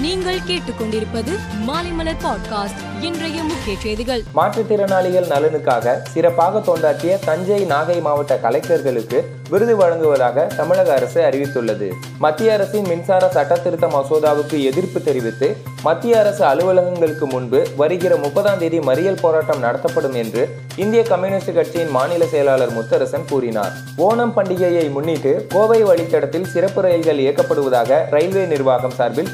நீங்கள் கேட்டுக்கொண்டிருப்பது மாலைமலர் பாட்காஸ்ட் இன்றைய முக்கிய செய்திகள். மாற்றுத்திறனாளிகள் நலனுக்காக சிறப்பாக தொண்டாற்றிய தஞ்சை நாகை மாவட்ட கலெக்டர்களுக்கு விருது வழங்குவதாக தமிழக அரசு அறிவித்துள்ளது. மத்திய அரசின் மின்சார சட்டத்திருத்த மசோதாவுக்கு எதிர்ப்பு தெரிவித்து மத்திய அரசு அலுவலகங்களுக்கு முன்பு வருகிற முப்பதாம் தேதி மறியல் போராட்டம் நடத்தப்படும் என்று இந்திய கம்யூனிஸ்ட் கட்சியின் மாநில செயலாளர் முத்தரசன் கூறினார். ஓணம் பண்டிகையை முன்னிட்டு கோவை வழித்தடத்தில் சிறப்பு ரயில்கள் இயக்கப்படுவதாக ரயில்வே நிர்வாகம் சார்பில்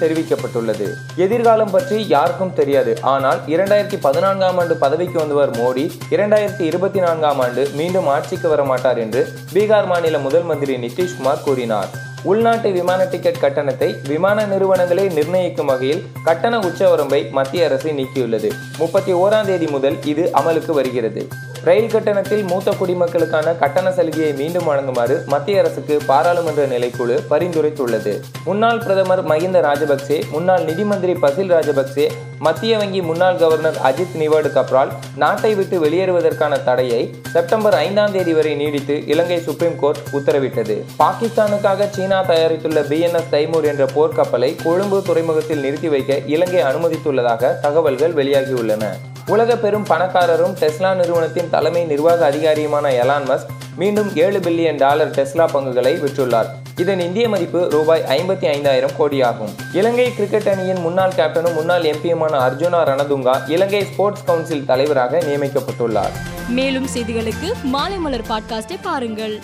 தெரிவிக்கப்பட்டுள்ளது எதிர்காலம் பற்றி யாருக்கும் தெரியாது. ஆனால் இரண்டாயிரத்தி பதினான்காம் ஆண்டு பதவிக்கு வந்தவர் மோடி இரண்டாயிரத்தி இருபத்தி நான்காம் ஆண்டு மீண்டும் ஆட்சிக்கு வர மாட்டார் என்று பீகார் மாநில முதல் மந்திரி நிதிஷ்குமார் கூறினார். உள்நாட்டு விமான டிக்கெட் கட்டணத்தை விமான நிறுவனங்களே நிர்ணயிக்கும் வகையில் கட்டண உச்சவரம்பை மத்திய அரசு நீக்கியுள்ளது. முப்பத்தி ஓராம் தேதி முதல் இது அமலுக்கு வருகிறது. ரயில் கட்டணத்தில் மூத்த குடிமக்களுக்கான கட்டண சலுகையை மீண்டும் வழங்குமாறு மத்திய அரசுக்கு பாராளுமன்ற நிலைக்குழு பரிந்துரைத்துள்ளது. முன்னாள் பிரதமர் மஹிந்த ராஜபக்சே முன்னாள் நிதி மந்திரி பசில் ராஜபக்சே மத்திய வங்கி முன்னாள் கவர்னர் அஜித் நிவாடு கப்ரால் நாட்டை விட்டு வெளியேறுவதற்கான தடையை செப்டம்பர் ஐந்தாம் தேதி வரை நீடித்து இலங்கை சுப்ரீம் கோர்ட் உத்தரவிட்டது. பாகிஸ்தானுக்காக சீனா தயாரித்துள்ள பிஎன்எஸ் தைமூர் என்ற போர்க்கப்பலை கொழும்பு துறைமுகத்தில் நிறுத்தி வைக்க இலங்கை அனுமதித்துள்ளதாக தகவல்கள் வெளியாகியுள்ளன. உலக பெரும் பணக்காரரும் டெஸ்லா நிறுவனத்தின் தலைமை நிர்வாக அதிகாரியுமான எலான் மஸ்க் மீண்டும் ஏழு பில்லியன் டாலர் டெஸ்லா பங்குகளை விற்றுள்ளார். இதன் இந்திய மதிப்பு ரூபாய் ஐம்பத்தி ஐந்தாயிரம் கோடியாகும். இலங்கை கிரிக்கெட் அணியின் முன்னாள் கேப்டனும் முன்னாள் எம்பியுமான அர்ஜுனா ரணதுங்கா இலங்கை ஸ்போர்ட்ஸ் கவுன்சில் தலைவராக நியமிக்கப்பட்டுள்ளார். மேலும் செய்திகளுக்கு மாலைமலர் பாட்காஸ்டை பாருங்கள்.